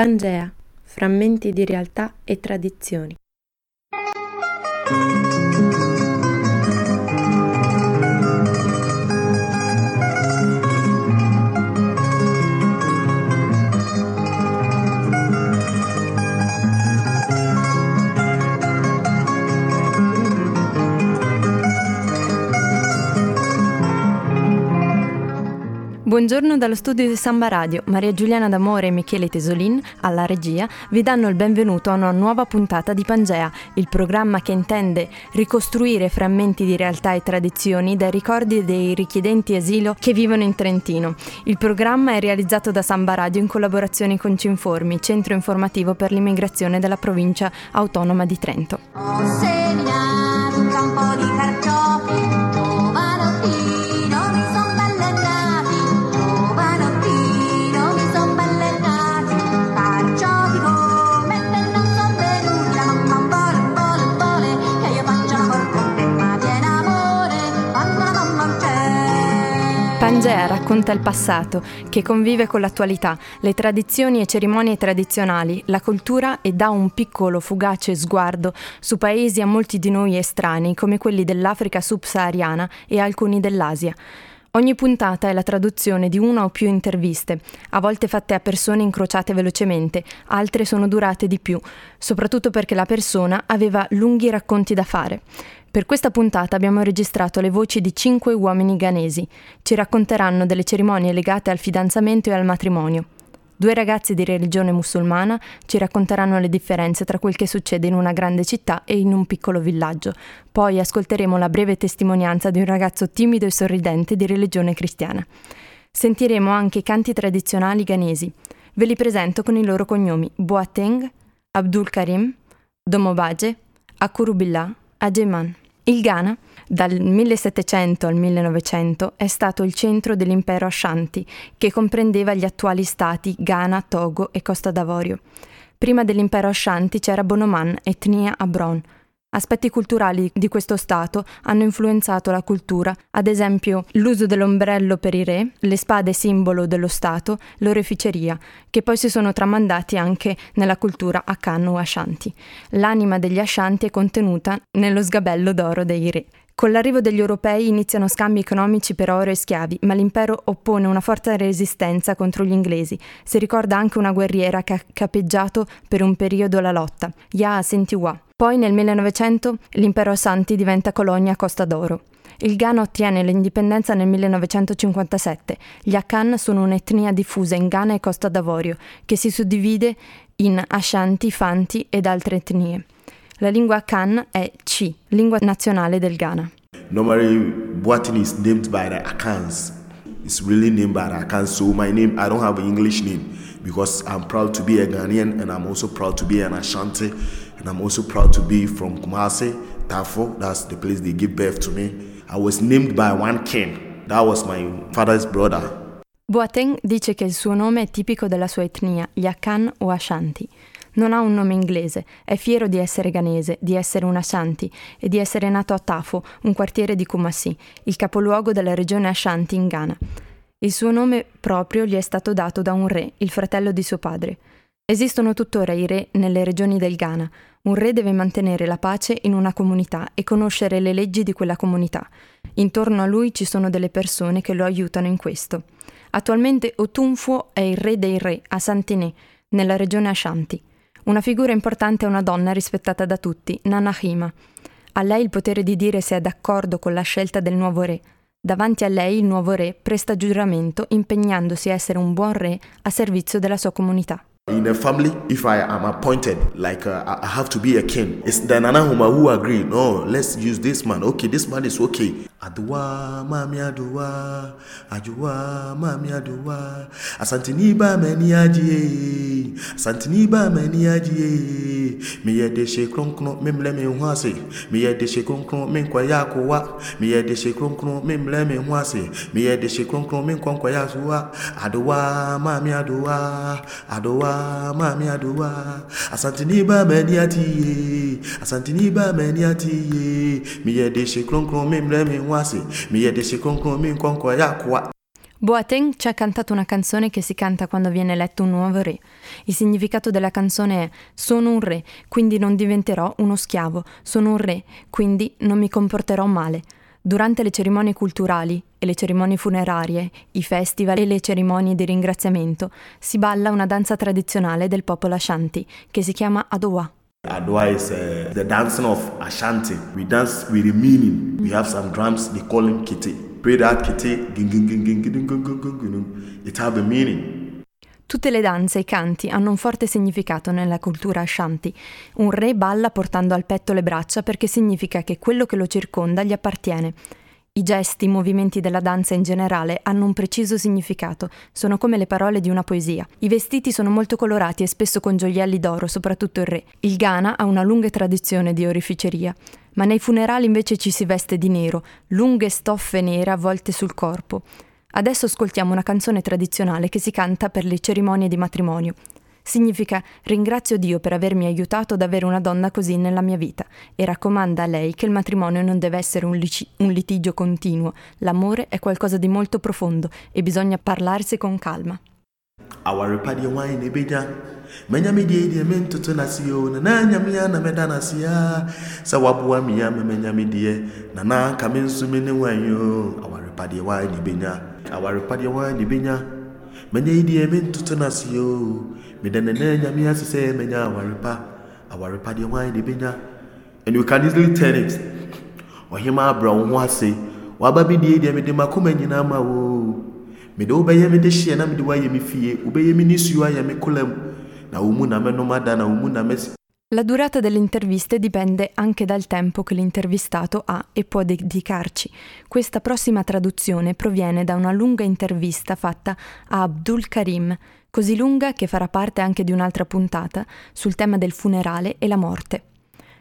Pangea, frammenti di realtà e tradizioni. Buongiorno dallo studio di Samba Radio. Maria Giuliana D'Amore e Michele Tesolin, alla regia, vi danno il benvenuto a una nuova puntata di Pangea, il programma che intende ricostruire frammenti di realtà e tradizioni dai ricordi dei richiedenti asilo che vivono in Trentino. Il programma è realizzato da Samba Radio in collaborazione con Cinformi, centro informativo per l'immigrazione della provincia autonoma di Trento. Oh, racconta il passato, che convive con l'attualità, le tradizioni e cerimonie tradizionali, la cultura e dà un piccolo, fugace sguardo su paesi a molti di noi estranei, come quelli dell'Africa subsahariana e alcuni dell'Asia. Ogni puntata è la traduzione di una o più interviste, a volte fatte a persone incrociate velocemente, altre sono durate di più, soprattutto perché la persona aveva lunghi racconti da fare. Per questa puntata abbiamo registrato le voci di cinque uomini ghanesi. Ci racconteranno delle cerimonie legate al fidanzamento e al matrimonio. Due ragazzi di religione musulmana ci racconteranno le differenze tra quel che succede in una grande città e in un piccolo villaggio. Poi ascolteremo la breve testimonianza di un ragazzo timido e sorridente di religione cristiana. Sentiremo anche i canti tradizionali ghanesi. Ve li presento con i loro cognomi: Boateng, Abdul Karim, Domobaje, Akurubillah, Ageman. Il Ghana, dal 1700 al 1900, è stato il centro dell'impero Ashanti, che comprendeva gli attuali stati Ghana, Togo e Costa d'Avorio. Prima dell'impero Ashanti c'era Bonoman, etnia Abron, Aspetti culturali di questo Stato hanno influenzato la cultura, ad esempio l'uso dell'ombrello per i re, le spade simbolo dello Stato, l'oreficeria, che poi si sono tramandati anche nella cultura Akan o Ashanti. L'anima degli Ashanti è contenuta nello sgabello d'oro dei re. Con l'arrivo degli europei iniziano scambi economici per oro e schiavi, ma l'impero oppone una forte resistenza contro gli inglesi. Si ricorda anche una guerriera che ha capeggiato per un periodo la lotta, Yaa Sentiwa. Poi nel 1900 l'impero Santi diventa colonia Costa d'Oro. Il Ghana ottiene l'indipendenza nel 1957. Gli Akan sono un'etnia diffusa in Ghana e Costa d'Avorio, che si suddivide in Ashanti, Fanti ed altre etnie. La lingua Akan è Chi, lingua nazionale del Ghana. Normally, Boatin is named by the Akans. It's really named by the Akans. So my name, I don't have an English name because I'm proud to be a Ghanaian and I'm also proud to be an Ashanti. and I'm also proud to be from Kumasi, Tafo. That's the place they give birth to me. I was named by one king. That was my father's brother. Boateng dice che il suo nome è tipico della sua etnia, gli Akan o Ashanti. Non ha un nome inglese, è fiero di essere ghanese, di essere un Ashanti e di essere nato a Tafo, un quartiere di Kumasi, il capoluogo della regione Ashanti in Ghana. Il suo nome proprio gli è stato dato da un re, il fratello di suo padre. Esistono tuttora i re nelle regioni del Ghana. Un re deve mantenere la pace in una comunità e conoscere le leggi di quella comunità. Intorno a lui ci sono delle persone che lo aiutano in questo. Attualmente Otunfuo è il re dei re a Santiné, nella regione Ashanti. Una figura importante è una donna rispettata da tutti, Nana Hima. A lei il potere di dire se è d'accordo con la scelta del nuovo re. Davanti a lei il nuovo re presta giuramento impegnandosi a essere un buon re a servizio della sua comunità. In a family, if I am appointed, like uh, I have to be a king, it's the Nanahuma who agree. No, let's use this man. Okay, this man is okay. Adua, mami adua, ajua, mami adua. asanti niba meni adie, asanti niba meni adie. Miye ye de she kron kron, mi mle mi hwase. Mi ye de she mi kwa ya kwa. Miye ye de she kron kron, mi mle mi hwase. Mi ye de she mi kwa kwa ya suwa. Adua, mami adua, adua, mami adua. Asantini meni adie, asantini meni adie. Miye de she mi mle mi. Ho ase mi yɛ de hye kronkron mi nkɔnkɔ yɛ akoa Boateng ci ha cantato una canzone che si canta quando viene eletto un nuovo re. Il significato della canzone è sono un re, quindi non diventerò uno schiavo, sono un re, quindi non mi comporterò male. Durante le cerimonie culturali e le cerimonie funerarie, i festival e le cerimonie di ringraziamento si balla una danza tradizionale del popolo Ashanti che si chiama Adowa. Adowa is uh, the dancing of Ashanti. We dance with the meaning. We have some drums, they call them kiti. Pray that kiti, it have a meaning. Tutte le danze e i canti hanno un forte significato nella cultura Ashanti. Un re balla portando al petto le braccia perché significa che quello che lo circonda gli appartiene. I gesti, i movimenti della danza in generale hanno un preciso significato, sono come le parole di una poesia. I vestiti sono molto colorati e spesso con gioielli d'oro, soprattutto il re. Il Ghana ha una lunga tradizione di orificeria ma nei funerali invece ci si veste di nero, lunghe stoffe nere avvolte sul corpo. Adesso ascoltiamo una canzone tradizionale che si canta per le cerimonie di matrimonio. Significa ringrazio Dio per avermi aiutato ad avere una donna così nella mia vita e raccomanda a lei che il matrimonio non deve essere un, lici- un litigio continuo, l'amore è qualcosa di molto profondo e bisogna parlarsi con calma. manya me deɛ deɛ mentoto na na na mɛda n'ase a sɛ waboa me a memɛnya me deɛ na na anka me nso me ne wan awarepadeɛ awarepadeɛ meda na nyame ase sɛ mɛnya awarepa. Awarepadeɛ waa ne bɛnya and you can easily turn it. Ɔhema abra wo ho ase. Waba bi deɛ deɛ mede makoma nyinaa ma wo. Mede wobɛyɛ mede hyeɛ na mede woayɛ me fie. Wobɛyɛ me nisuo ayɛ me kola mu La durata delle interviste dipende anche dal tempo che l'intervistato ha e può dedicarci. Questa prossima traduzione proviene da una lunga intervista fatta a Abdul Karim, così lunga che farà parte anche di un'altra puntata sul tema del funerale e la morte.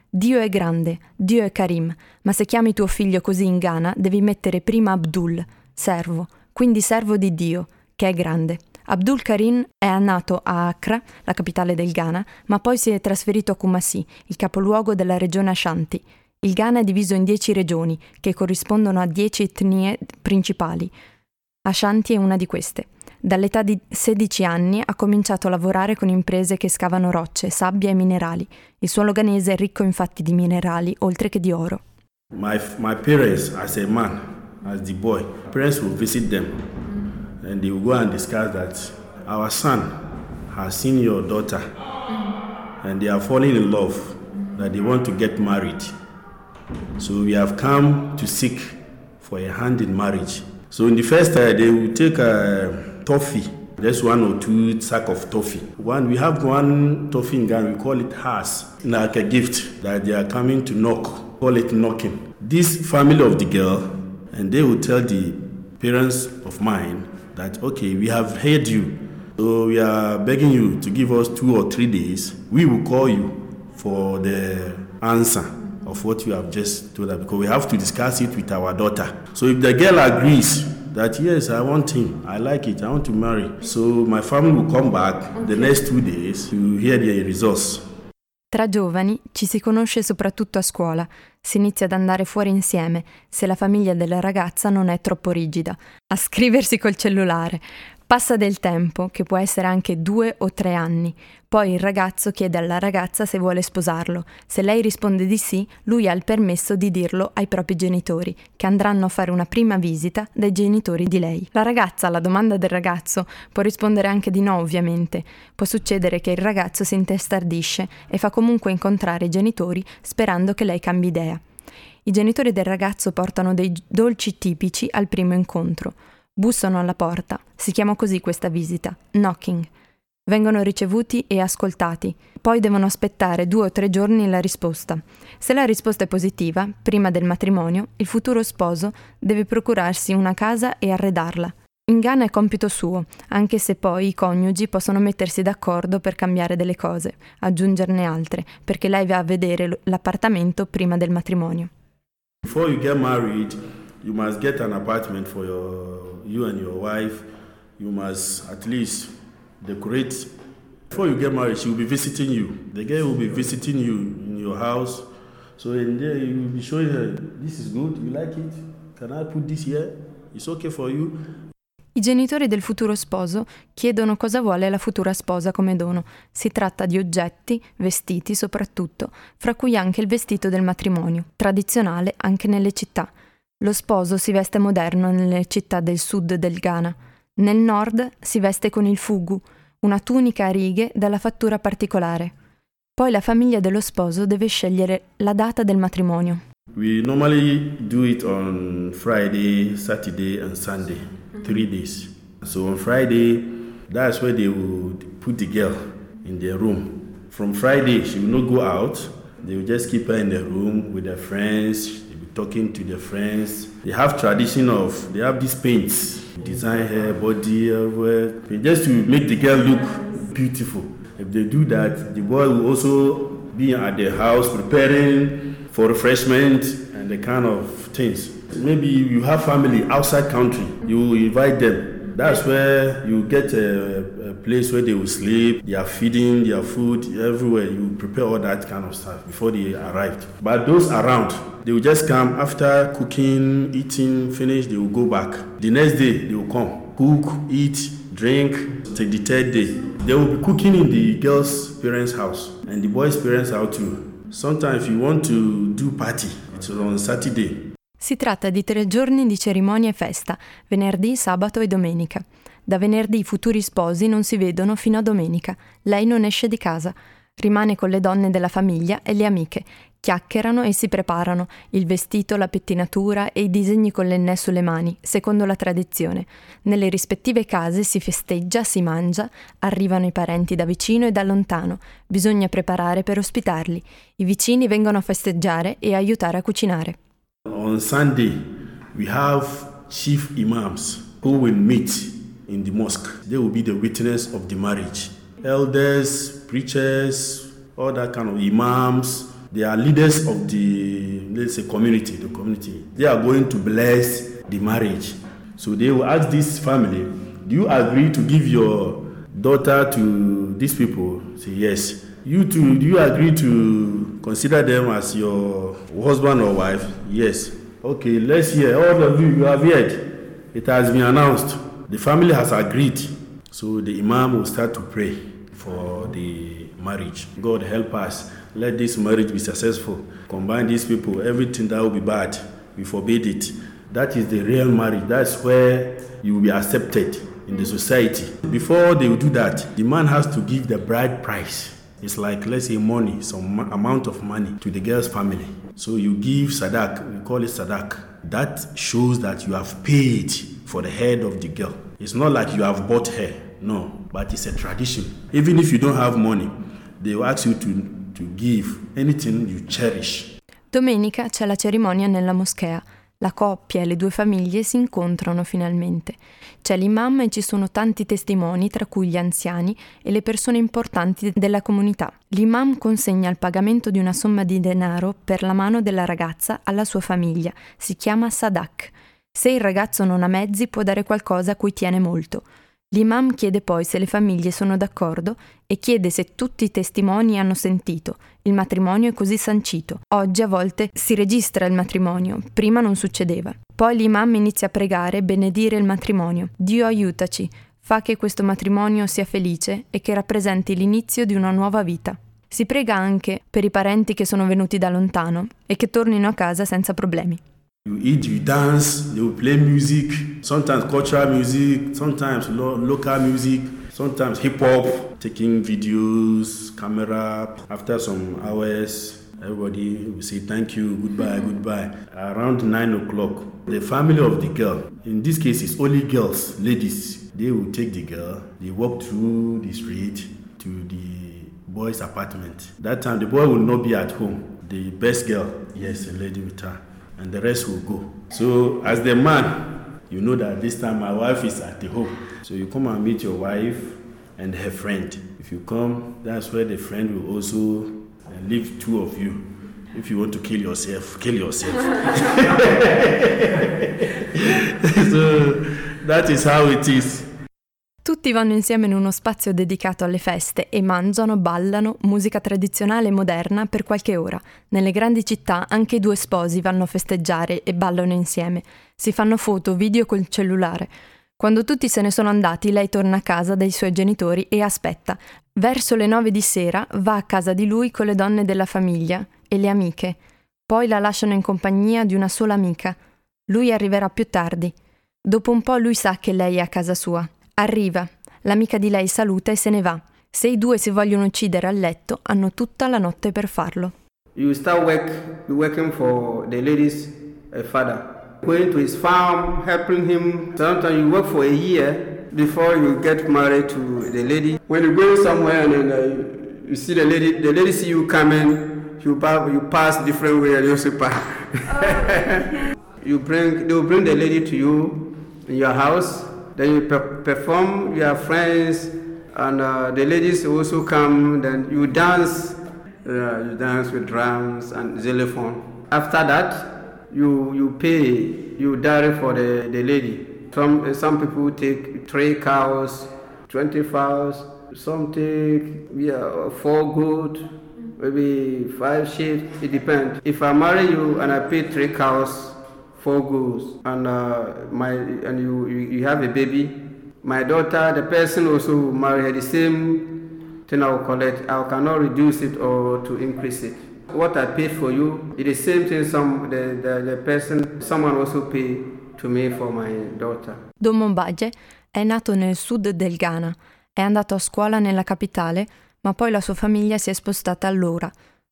Dio è grande, Dio è Karim, ma se chiami tuo figlio così in Ghana devi mettere prima Abdul, servo, quindi servo di Dio, che è grande. Abdul Karim è nato a Accra, la capitale del Ghana, ma poi si è trasferito a Kumasi, il capoluogo della regione Ashanti. Il Ghana è diviso in dieci regioni, che corrispondono a dieci etnie principali. Ashanti è una di queste. Dall'età di 16 anni ha cominciato a lavorare con imprese che scavano rocce, sabbia e minerali. Il suo loganese è ricco infatti di minerali, oltre che di oro. My, my parents, as a man, as the boy, parents will visit them. and they will go and discuss that our son has seen your daughter and they are falling in love, that they want to get married. So we have come to seek for a hand in marriage. So in the first uh, they will take a toffee, just one or two sack of toffee. One we have one toffee in Ghana, we call it has, like a gift that they are coming to knock, call it knocking. This family of the girl, and they will tell the parents of mine that, okay, we have heard you, so we are begging you to give us two or three days. We will call you for the answer of what you have just told us because we have to discuss it with our daughter. So if the girl agrees that yes, I want him, I like it, I want to marry, so my family will come back okay. the next two days to hear the results. Tra giovani ci si conosce soprattutto a scuola, si inizia ad andare fuori insieme, se la famiglia della ragazza non è troppo rigida, a scriversi col cellulare. Passa del tempo, che può essere anche due o tre anni. Poi il ragazzo chiede alla ragazza se vuole sposarlo. Se lei risponde di sì, lui ha il permesso di dirlo ai propri genitori, che andranno a fare una prima visita dai genitori di lei. La ragazza, alla domanda del ragazzo, può rispondere anche di no, ovviamente. Può succedere che il ragazzo si intestardisce e fa comunque incontrare i genitori sperando che lei cambi idea. I genitori del ragazzo portano dei dolci tipici al primo incontro. Bussano alla porta, si chiama così questa visita, knocking. Vengono ricevuti e ascoltati, poi devono aspettare due o tre giorni la risposta. Se la risposta è positiva, prima del matrimonio, il futuro sposo deve procurarsi una casa e arredarla. In Ghana è compito suo, anche se poi i coniugi possono mettersi d'accordo per cambiare delle cose, aggiungerne altre, perché lei va a vedere l'appartamento prima del matrimonio. Before you get married, you must get an apartment for your you and your wife, you must at least decorate. Before you get married, she will be visiting you. The girl will be visiting you in your house. So in there, you will be showing her, this is good, you like it? Can I put this here? It's okay for you? I genitori del futuro sposo chiedono cosa vuole la futura sposa come dono. Si tratta di oggetti, vestiti soprattutto, fra cui anche il vestito del matrimonio, tradizionale anche nelle città. Lo sposo si veste moderno nelle città del sud del Ghana. Nel nord si veste con il fugu, una tunica a righe dalla fattura particolare. Poi la famiglia dello sposo deve scegliere la data del matrimonio. We normally do it on Friday, Saturday and Sunday, three days. So on Friday, that's where they will put the girl in their room. From Friday, she will not go out. They will just keep her in the room with their friends. Talking to their friends. They have tradition of, they have these paints, design her body, everywhere, just to make the girl look beautiful. If they do that, the boy will also be at the house preparing for refreshment and the kind of things. Maybe you have family outside country, you invite them. That's where you get a, a place where they will sleep, they are feeding, their food, everywhere. You prepare all that kind of stuff before they arrived. But those around, they will just come after cooking, eating, finish, they will go back. The next day, they will come, cook, eat, drink, take the third day. They will be cooking in the girl's parents' house and the boy's parents' house too. Sometimes if you want to do party, it's on Saturday. Si tratta di tre giorni di cerimonia e festa, venerdì, sabato e domenica. Da venerdì i futuri sposi non si vedono fino a domenica. Lei non esce di casa. Rimane con le donne della famiglia e le amiche. Chiacchierano e si preparano il vestito, la pettinatura e i disegni con l'ennè sulle mani, secondo la tradizione. Nelle rispettive case si festeggia, si mangia, arrivano i parenti da vicino e da lontano. Bisogna preparare per ospitarli. I vicini vengono a festeggiare e aiutare a cucinare. On Sunday, we have chief imams who will meet in the mosque. They will be the witness of the marriage. Elders, preachers, all that kind of imams, they are leaders of the let's say community the community. They are going to bless the marriage. So they will ask this family do you agree to give your daughter to these people? Say yes. You too do you agree to consider them as your husband or wife? Yes. Okay let's hear. All of you you have heard. It has been announced. The family has agreed. So the imam will start to pray for the marriage. God help us let this marriage be successful. Combine these people, everything that will be bad, we forbid it. That is the real marriage. That's where you will be accepted in the society. Before they will do that, the man has to give the bride price. It's like, let's say, money, some amount of money to the girl's family. So you give sadak, we call it sadak. That shows that you have paid for the head of the girl. It's not like you have bought her, no, but it's a tradition. Even if you don't have money, they will ask you to to give anything you cherish. Domenica c'è la cerimonia nella moschea. La coppia e le due famiglie si incontrano finalmente. C'è l'imam e ci sono tanti testimoni, tra cui gli anziani e le persone importanti della comunità. L'imam consegna il pagamento di una somma di denaro per la mano della ragazza alla sua famiglia. Si chiama Sadak. Se il ragazzo non ha mezzi può dare qualcosa a cui tiene molto. L'imam chiede poi se le famiglie sono d'accordo e chiede se tutti i testimoni hanno sentito. Il matrimonio è così sancito. Oggi a volte si registra il matrimonio, prima non succedeva. Poi l'imam inizia a pregare e benedire il matrimonio. Dio aiutaci, fa che questo matrimonio sia felice e che rappresenti l'inizio di una nuova vita. Si prega anche per i parenti che sono venuti da lontano e che tornino a casa senza problemi. You eat, you dance, they will play music, sometimes cultural music, sometimes lo- local music, sometimes hip hop, taking videos, camera. After some hours, everybody will say thank you, goodbye, mm-hmm. goodbye. Around nine o'clock, the family of the girl, in this case, it's only girls, ladies, they will take the girl, they walk through the street to the boy's apartment. That time, the boy will not be at home. The best girl, yes, a lady with her and the rest will go. So, as the man, you know that this time my wife is at the home. So, you come and meet your wife and her friend. If you come, that's where the friend will also uh, leave two of you. If you want to kill yourself, kill yourself. so, that is how it is. Tutti vanno insieme in uno spazio dedicato alle feste e mangiano, ballano, musica tradizionale e moderna per qualche ora. Nelle grandi città anche i due sposi vanno a festeggiare e ballano insieme. Si fanno foto, video col cellulare. Quando tutti se ne sono andati, lei torna a casa dai suoi genitori e aspetta. Verso le nove di sera va a casa di lui con le donne della famiglia e le amiche. Poi la lasciano in compagnia di una sola amica. Lui arriverà più tardi. Dopo un po' lui sa che lei è a casa sua. Arriva. L'amica di lei saluta e se ne va. Se i due si vogliono uccidere a letto, hanno tutta la notte per farlo. You start work, working for the lady's father. going to his farm, helping him. Sometimes you work for a year before you get married to the lady. When you go somewhere and then uh, you see the lady, the lady see you coming, you pass, you pass different way and you pass. Oh. you bring, they will bring the lady to you in your house. Then you pe- perform, you have friends, and uh, the ladies also come. Then you dance, uh, you dance with drums and xylophone. After that, you you pay you dowry for the, the lady. Some some people take three cows, twenty fowls. Some take yeah four goat, maybe five sheep. It depends. If I marry you and I pay three cows, four goats, and uh, my and you, you you have a baby, my daughter, the person also marry her the same thing I will collect. I cannot reduce it or to increase it. What I paid for you is the same thing some the, the, the person someone also pay to me for my daughter. Don Mombaje è nato nel sud del Ghana, è andato a scuola nella capitale, ma poi la sua famiglia si è spostata all'Ora,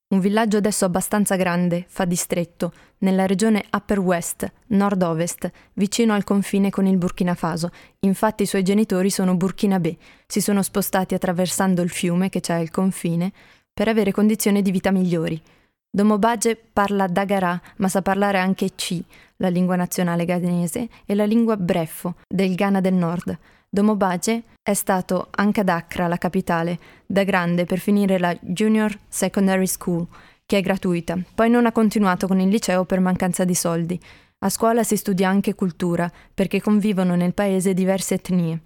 un villaggio adesso abbastanza grande, fa distretto, nella regione Upper West, nord-ovest, vicino al confine con il Burkina Faso. Infatti i suoi genitori sono burkinabè, si sono spostati attraversando il fiume che c'è al confine per avere condizioni di vita migliori. Domobage parla Dagara, ma sa parlare anche Chi, la lingua nazionale ghanese, e la lingua Breffo, del Ghana del Nord. Domobage è stato anche ad Accra, la capitale, da grande per finire la Junior Secondary School, che è gratuita. Poi non ha continuato con il liceo per mancanza di soldi. A scuola si studia anche cultura, perché convivono nel paese diverse etnie.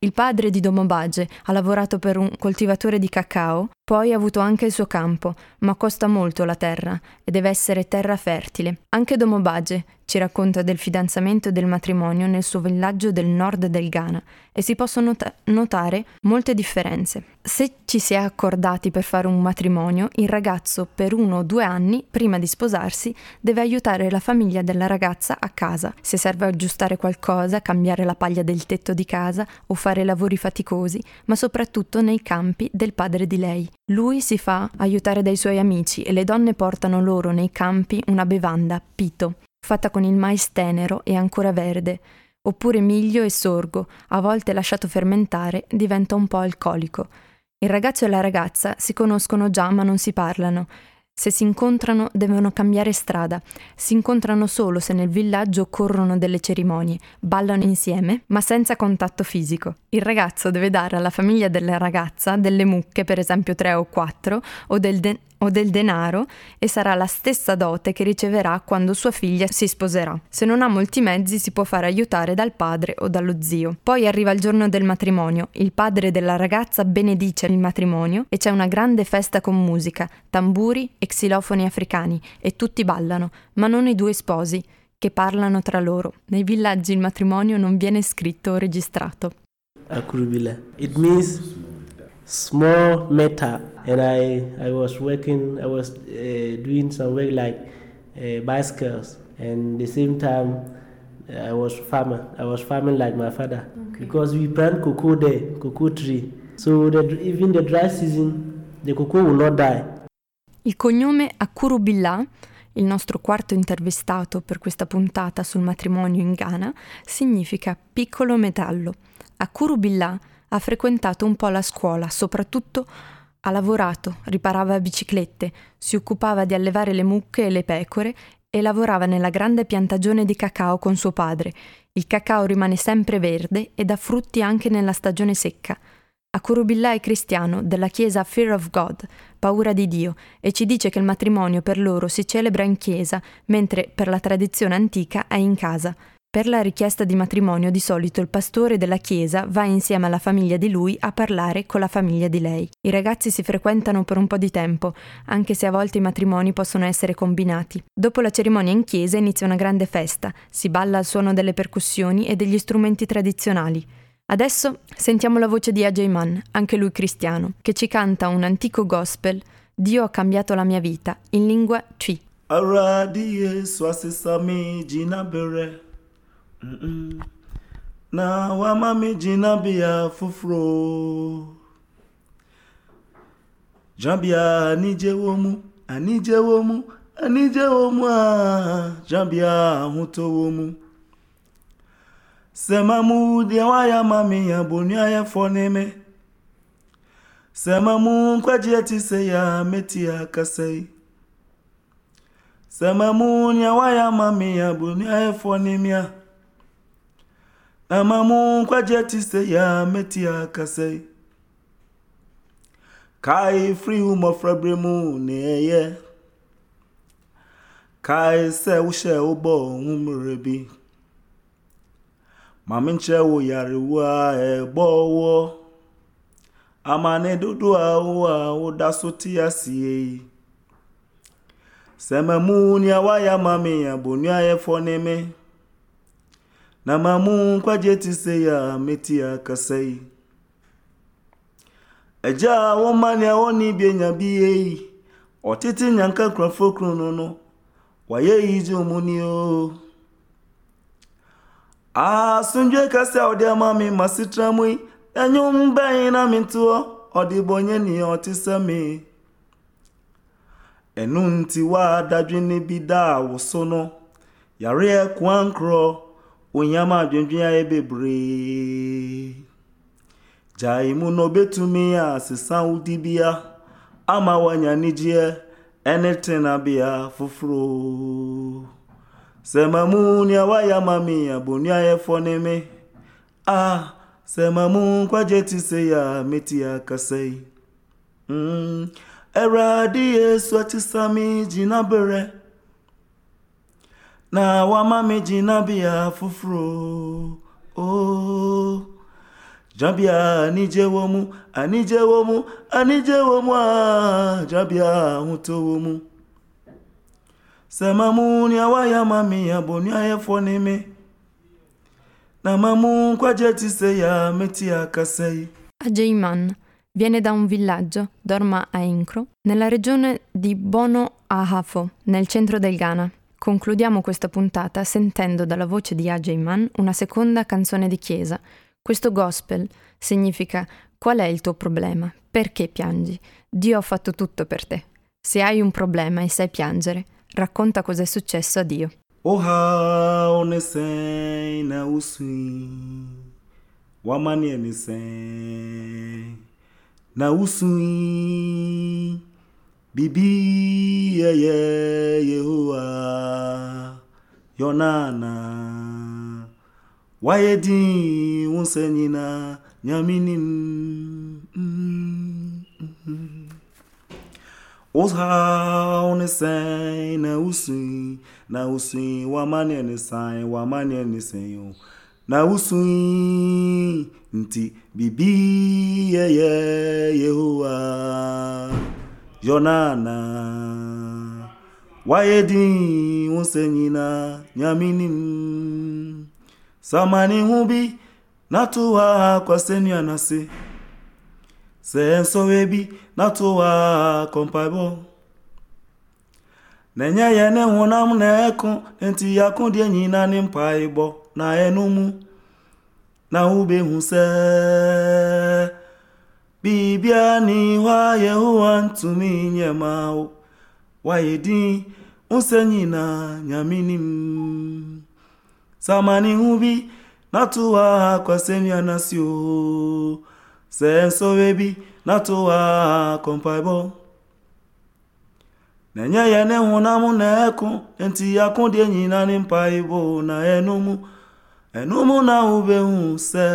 Il padre di Domobage ha lavorato per un coltivatore di cacao, poi ha avuto anche il suo campo, ma costa molto la terra e deve essere terra fertile. Anche Domobage ci racconta del fidanzamento e del matrimonio nel suo villaggio del nord del Ghana e si possono not- notare molte differenze. Se ci si è accordati per fare un matrimonio, il ragazzo per uno o due anni, prima di sposarsi, deve aiutare la famiglia della ragazza a casa, se serve aggiustare qualcosa, cambiare la paglia del tetto di casa o fare lavori faticosi, ma soprattutto nei campi del padre di lei. Lui si fa aiutare dai suoi amici e le donne portano loro nei campi una bevanda, pito, fatta con il mais tenero e ancora verde, oppure miglio e sorgo, a volte lasciato fermentare, diventa un po' alcolico. Il ragazzo e la ragazza si conoscono già ma non si parlano. Se si incontrano devono cambiare strada. Si incontrano solo se nel villaggio occorrono delle cerimonie, ballano insieme, ma senza contatto fisico. Il ragazzo deve dare alla famiglia della ragazza delle mucche, per esempio tre o quattro, o del, de- o del denaro e sarà la stessa dote che riceverà quando sua figlia si sposerà. Se non ha molti mezzi si può fare aiutare dal padre o dallo zio. Poi arriva il giorno del matrimonio, il padre della ragazza benedice il matrimonio e c'è una grande festa con musica, tamburi e xilofoni africani e tutti ballano, ma non i due sposi che parlano tra loro. Nei villaggi il matrimonio non viene scritto o registrato. Akurubila. It means small matter and I, I was working, I was uh, doing some work like uh, bicycles, and the same time I was farmer. I was farming like my father okay. because we plant cocoa there, cocoa tree. So that even the dry season, the cocoa will not die. Il cognome Akuru Billah, il nostro quarto intervistato per questa puntata sul matrimonio in Ghana, significa piccolo metallo. Akuru Billah ha frequentato un po' la scuola, soprattutto ha lavorato, riparava biciclette, si occupava di allevare le mucche e le pecore e lavorava nella grande piantagione di cacao con suo padre. Il cacao rimane sempre verde e dà frutti anche nella stagione secca. Akurubilla è cristiano della chiesa Fear of God, paura di Dio, e ci dice che il matrimonio per loro si celebra in chiesa, mentre per la tradizione antica è in casa. Per la richiesta di matrimonio di solito il pastore della chiesa va insieme alla famiglia di lui a parlare con la famiglia di lei. I ragazzi si frequentano per un po' di tempo, anche se a volte i matrimoni possono essere combinati. Dopo la cerimonia in chiesa inizia una grande festa, si balla al suono delle percussioni e degli strumenti tradizionali. Adesso sentiamo la voce di Ajay Man, anche lui cristiano, che ci canta un antico gospel Dio ha cambiato la mia vita in lingua Twi. Aradie swasisami jinabere Mm-mm. na wamami jinabia fufuro jambia anijewomu anijewomu anijewomu a jambia ahụtowomu semamude waya mami ya bonia ya foneme. Semamu nkwaji atise ya meti ya kasei. Semamu nya waya mami ya bonia ya fonemia amamu nkwaji atise ya meti ya kasei. Kai free umo frabremu ne ye kai se wo she wo bo nwumre bi mame nkyerɛ wo yarewo a ɛbɔ wɔ amane dodo a wo a woda so te aseɛ yi sɛ mamu nea woayɛ ama me abonua yɛfɔ ne me. Na mamu nkwagye te sɛ yi a meti akasa yi agya a wɔma nea wɔne bi anya bi yɛ yi ɔtete nyanka kurafo kuro no no. Wayɛ yi gye mu ni o asunjuekasi audiamami masitramui enyumbayinamintuo odibonyeniotisemi enuntiwadajunibidawosono yarikuankro onyamajujuyaebebre jaimunobetumiya sisanwudibiya amawanyanijie enetinabia fufuro Sema muni awaya mami abunia efoneme. Ah, semamu kwa jeti seya meti ya kasei. Mm. Eradi Yesu atisami jina bere. Na wamami jina bia fufuro. Oh. Jabia anijewomu, anijewomu, anijewomu ah. Jabia hutowomu. Sɛ mamu nea wayɛ ama me me. Na mamu nkwagye ti sɛ ya meti akasa yi. Ajayman viene da un villaggio, dorma a Incro, nella regione di Bono Ahafo, nel centro del Ghana. Concludiamo questa puntata sentendo dalla voce di Ajayman una seconda canzone di chiesa, questo gospel significa qual è il tuo problema? Perché piangi? Dio ha fatto tutto per te. Se hai un problema e sai piangere, racconta cosa è successo a Dio. Oha onesei na usui wamani enesei na usui bibi yeye Yehowa yonana waye din wo nsa nyinaa nyame nim wohaw ne sɛn na wosui na wosui wamane ne san wamane ne sɛn o na wosui nti biribi yɛyɛ yehowa yɔnana waye din wo nsa nyinaa nyame nim samani hu bi nato ha kwasɛnnua n'ase sɛ nsɔre bi nato ha kɔmpaebɔ na ɛnyɛ yɛ ne honam na ɛko enti yɛakodeɛ nyina ne mpaebɔ na ɛno mu na wobɛhu sɛ biribia ni hɔ a yehowa ntumi nyɛ ma wo wayɛ din wo sɛ nyinaa nyame nim samani hu bi nato ha kwasɛnnua n'ase o sɛ nsɔre bi nato ha kɔmpaebɔ na ɛnyɛ yɛ ne honam na ɛko enti akodeɛ nyina ne mpaebɔ na ɛno mu ɛno mu na wobɛhu sɛ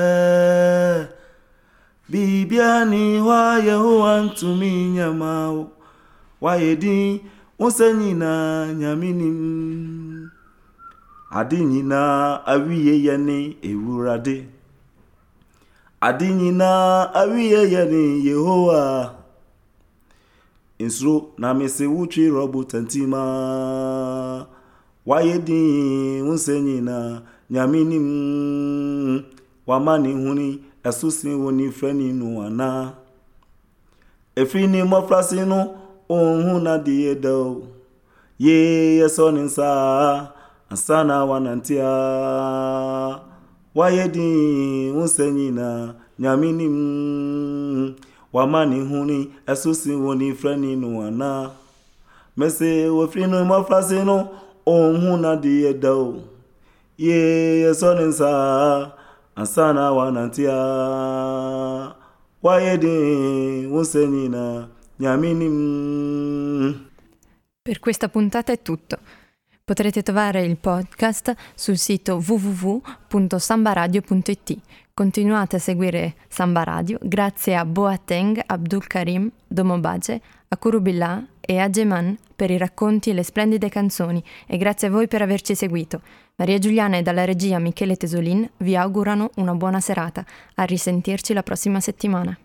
biribia ni hɔ a yehowa ntumi nyɛ ma wo wayɛ din wo sɛ nyinaa nyame nim ade nyinaa awie yɛ ne ewurade yɛ ne yehowa. Nsuro na mese wotwi rɔbo tantima. Wayɛ din wo nsɛ nyinaa nyame nim huni ɛso sen wɔ ne frɛ ne no anaa ɛfiri ne mmɔfrase yee yɛsɔ ne nsa ansa na wayɛ din wo nsɛ nyinaa nyame nim wama ne huni ɛso sen wɔ ne frɛ ne no anaa mɛsɛ wɔfiri no mmɔfrase no ɔnhu na da o. Yee yɛsɔ ne nsa ansa na wanantea wayɛ din wo nsɛ nyinaa nyame nim Per questa puntata è tutto. Potrete trovare il podcast sul sito www.sambaradio.it. Continuate a seguire Samba Radio grazie a Boateng, Abdul Karim, Domobace, a Kurubillah e a per i racconti e le splendide canzoni e grazie a voi per averci seguito. Maria Giuliana e dalla regia Michele Tesolin vi augurano una buona serata. A risentirci la prossima settimana.